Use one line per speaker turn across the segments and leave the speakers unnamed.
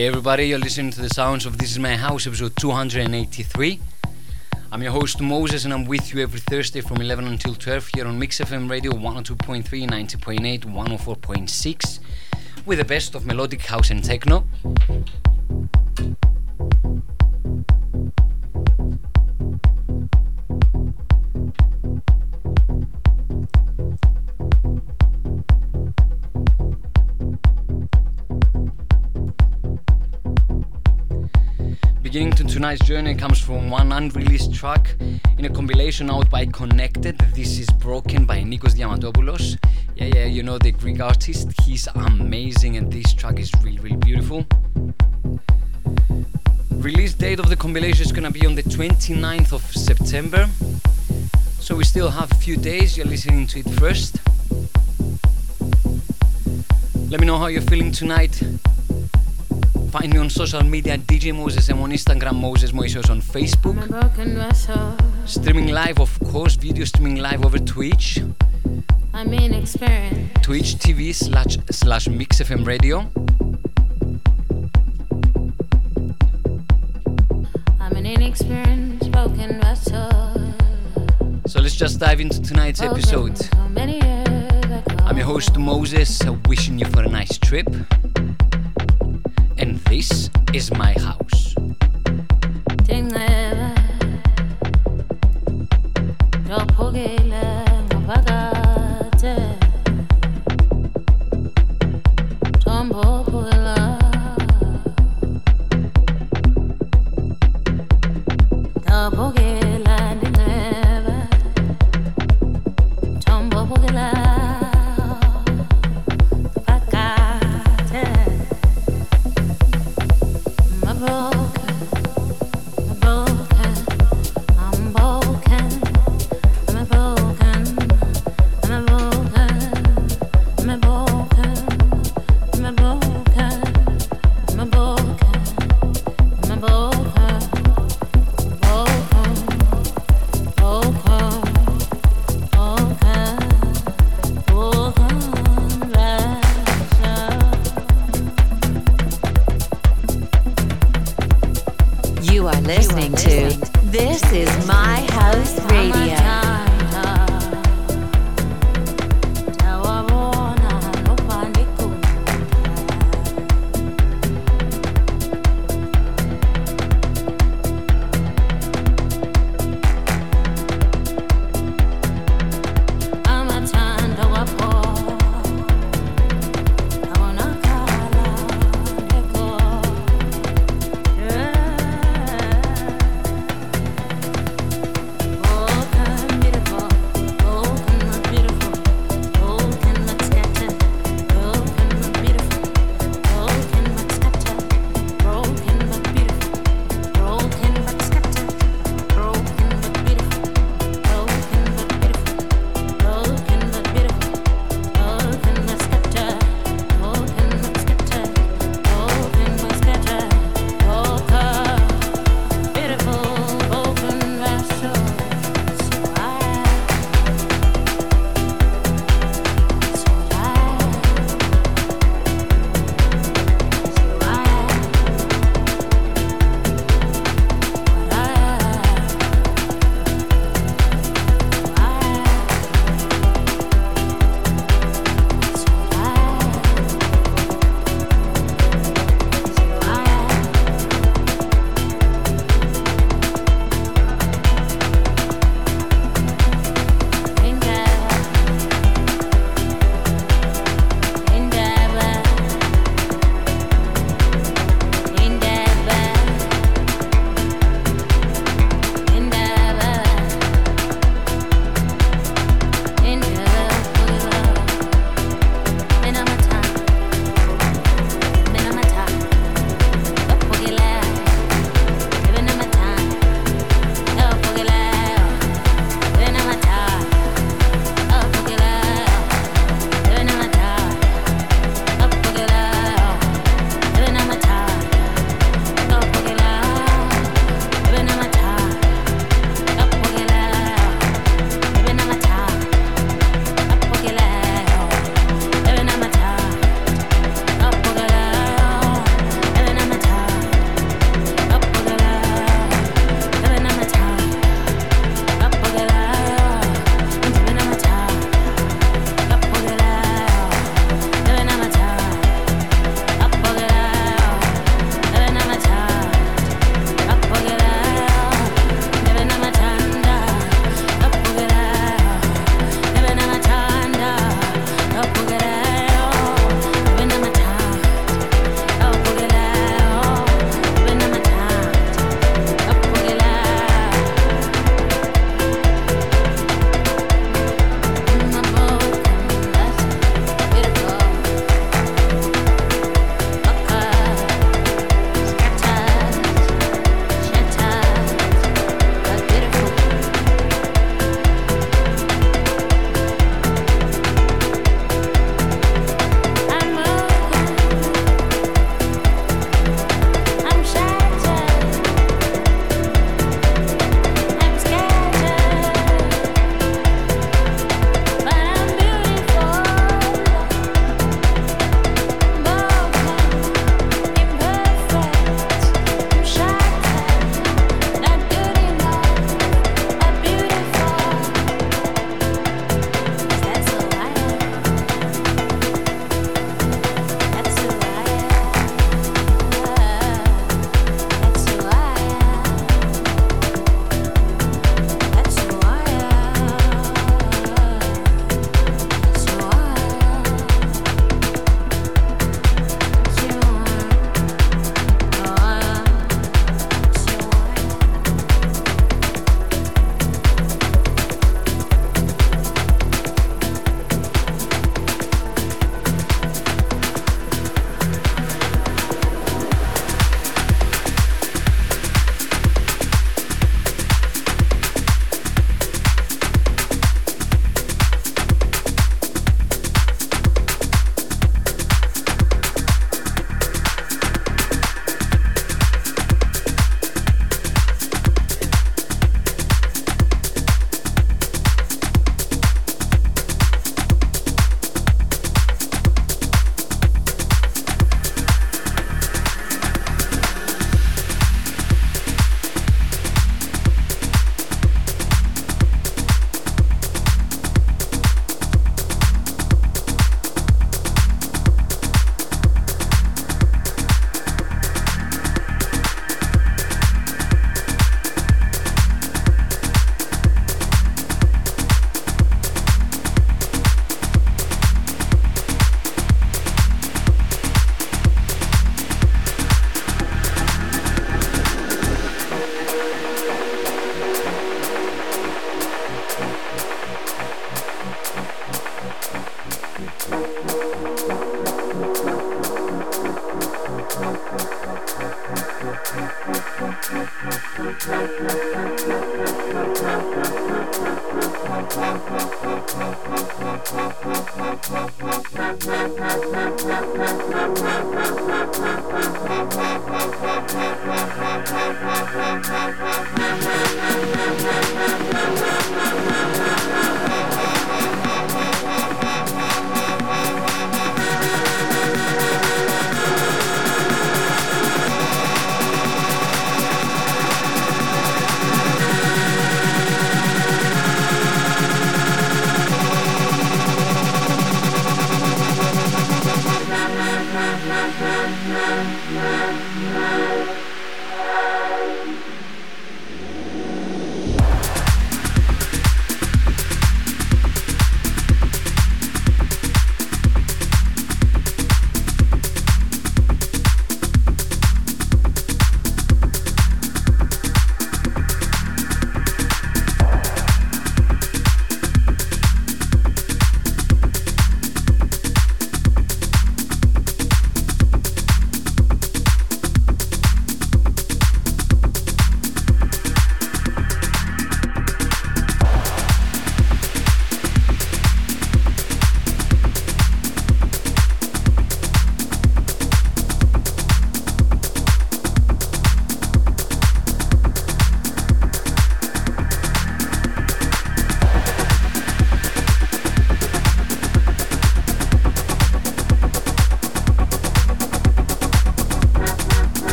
Hey everybody, you're listening to the sounds of This Is My House, episode 283. I'm your host Moses and I'm with you every Thursday from 11 until 12 here on Mix FM Radio 102.3, 90.8, 104.6 with the best of melodic house and techno. Beginning to tonight's journey comes from one unreleased track in a compilation out by Connected. This is Broken by Nikos Diamantopoulos. Yeah, yeah, you know the Greek artist. He's amazing and this track is really, really beautiful. Release date of the compilation is gonna be on the 29th of September. So we still have a few days. You're listening to it first. Let me know how you're feeling tonight. Find me on social media DJ Moses and on Instagram Moses Moises on Facebook. Streaming live, of course, video streaming live over Twitch.
I mean experience.
Twitch TV slash slash Mix FM Radio.
I'm an inexperienced broken vessel.
So let's just dive into tonight's episode. I'm your host Moses, wishing you for a nice trip and this is my house.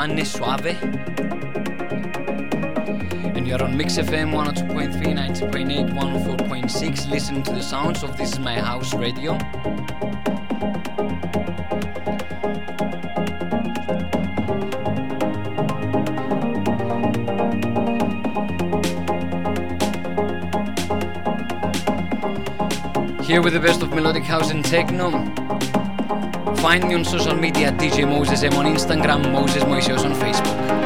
Suave. And you're on Mix FM 102.3, 90.8, 104.6, listening to the sounds of This Is My House Radio. Here with the best of melodic house and techno. Find me on social media DJ Moses M on Instagram, Moses Moisios on Facebook.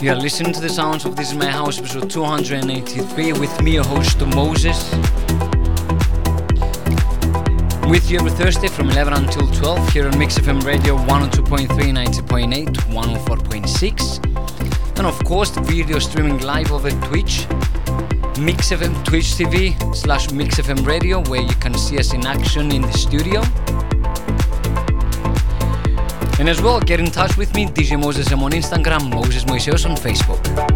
You are listening to the sounds of This Is My House episode 283 with me, your host Moses. With you every Thursday from 11 until 12 here on Mix FM Radio 102.3, 90.8, 104.6. And of course, the video streaming live over Twitch, Mix FM Twitch TV slash Mix FM Radio, where you can see us in action in the studio. And as well, get in touch with me, DJ Moses on Instagram, Moses Moiseos on Facebook.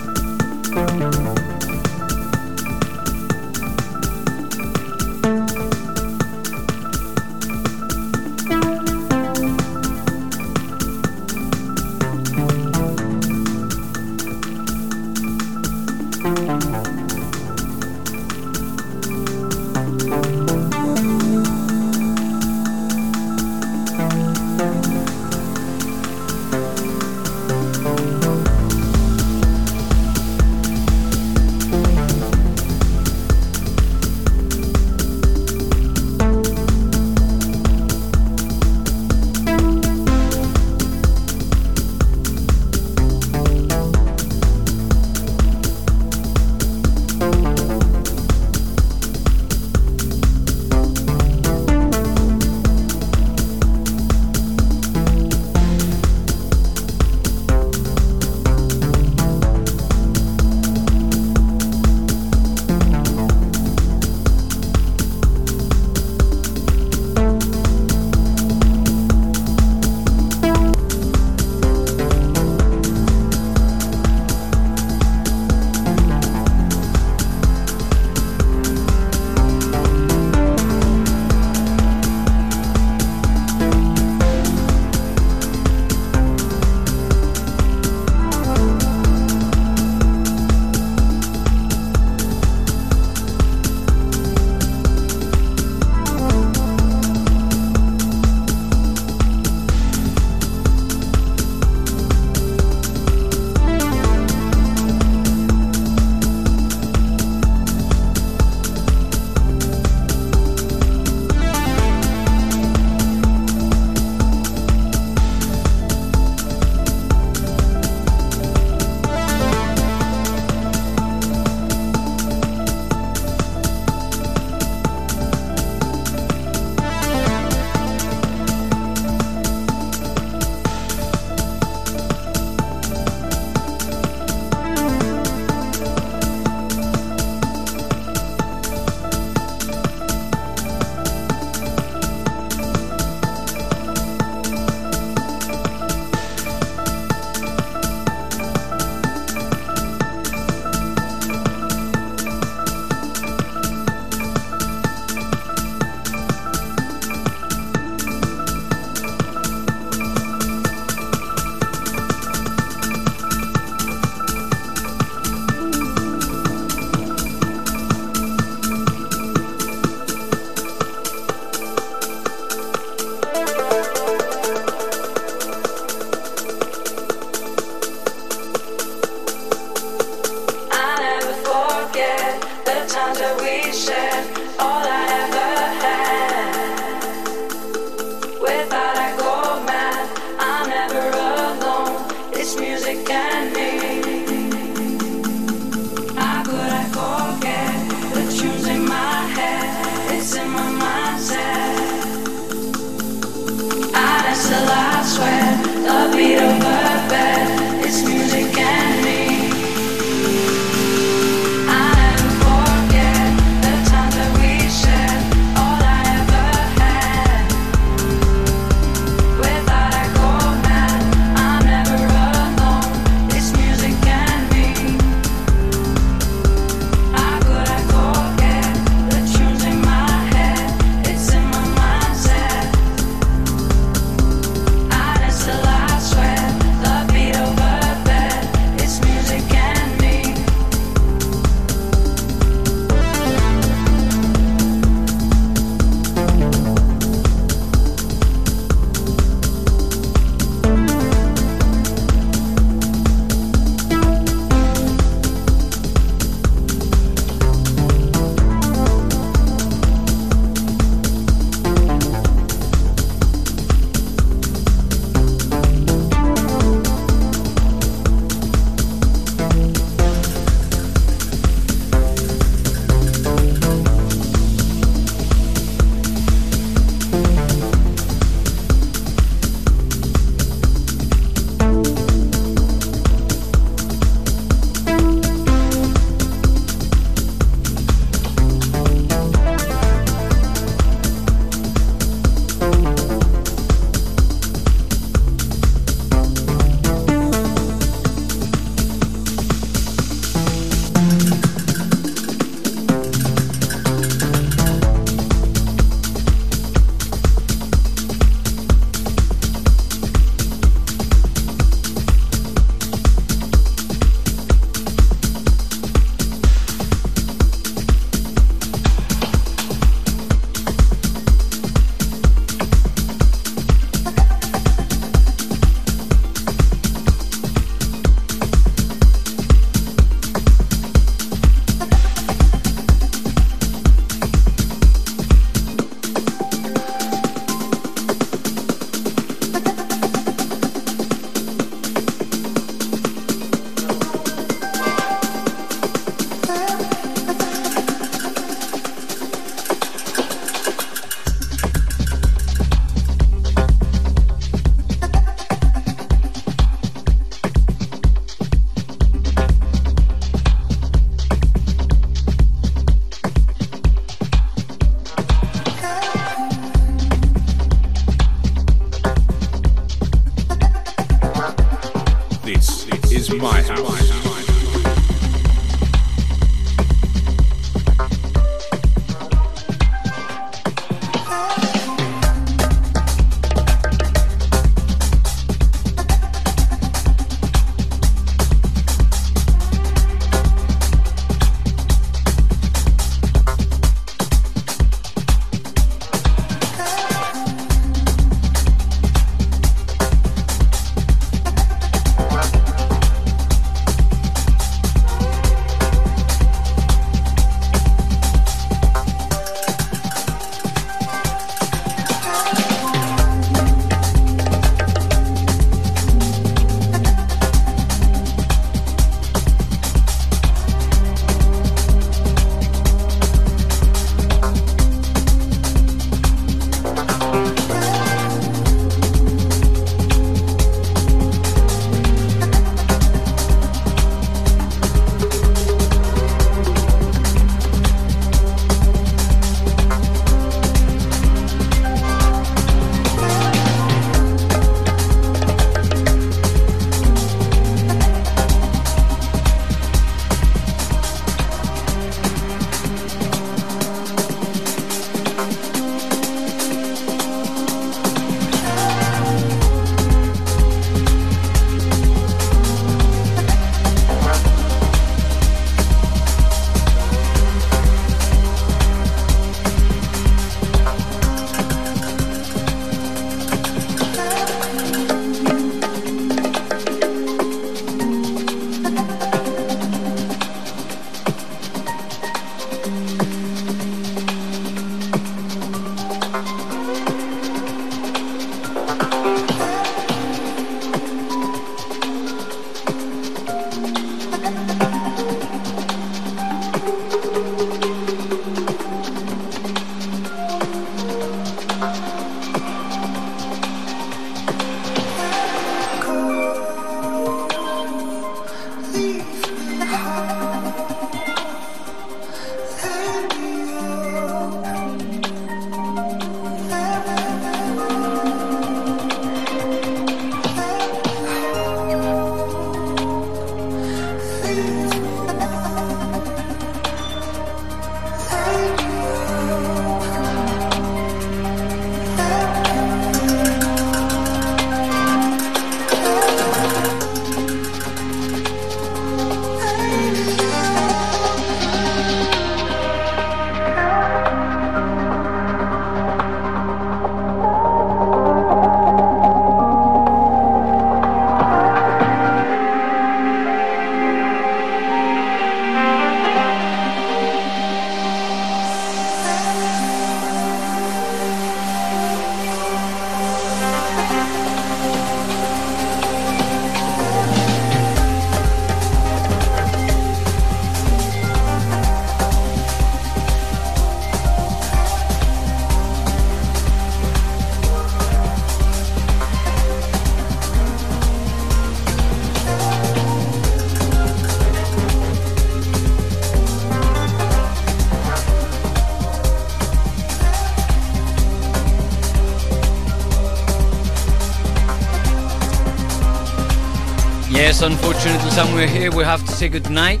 Unfortunately, somewhere here we have to say goodnight.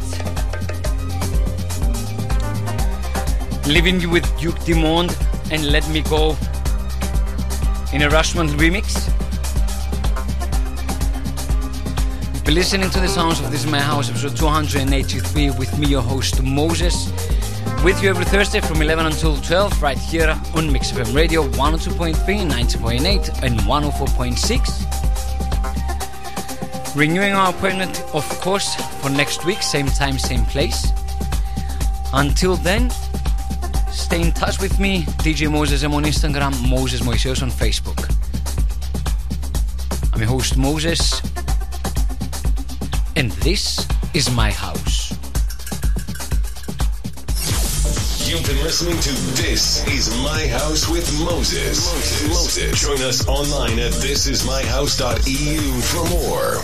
Leaving you with Duke Dumont and Let Me Go in a Rushman remix. You've been listening to the sounds of This Is My House, episode 283, with me, your host Moses. With you every Thursday from 11 until 12, right here on Mix FM Radio 102.3, 90.8, and 104.6. Renewing our appointment, of course, for next week, same time, same place. Until then, stay in touch with me, DJ Moses M on Instagram, Moses Moiseos on Facebook. I'm your host Moses, and this is my house.
You've been listening to This Is My House with Moses. Moses. Moses. Join us online at thisismyhouse.eu for more.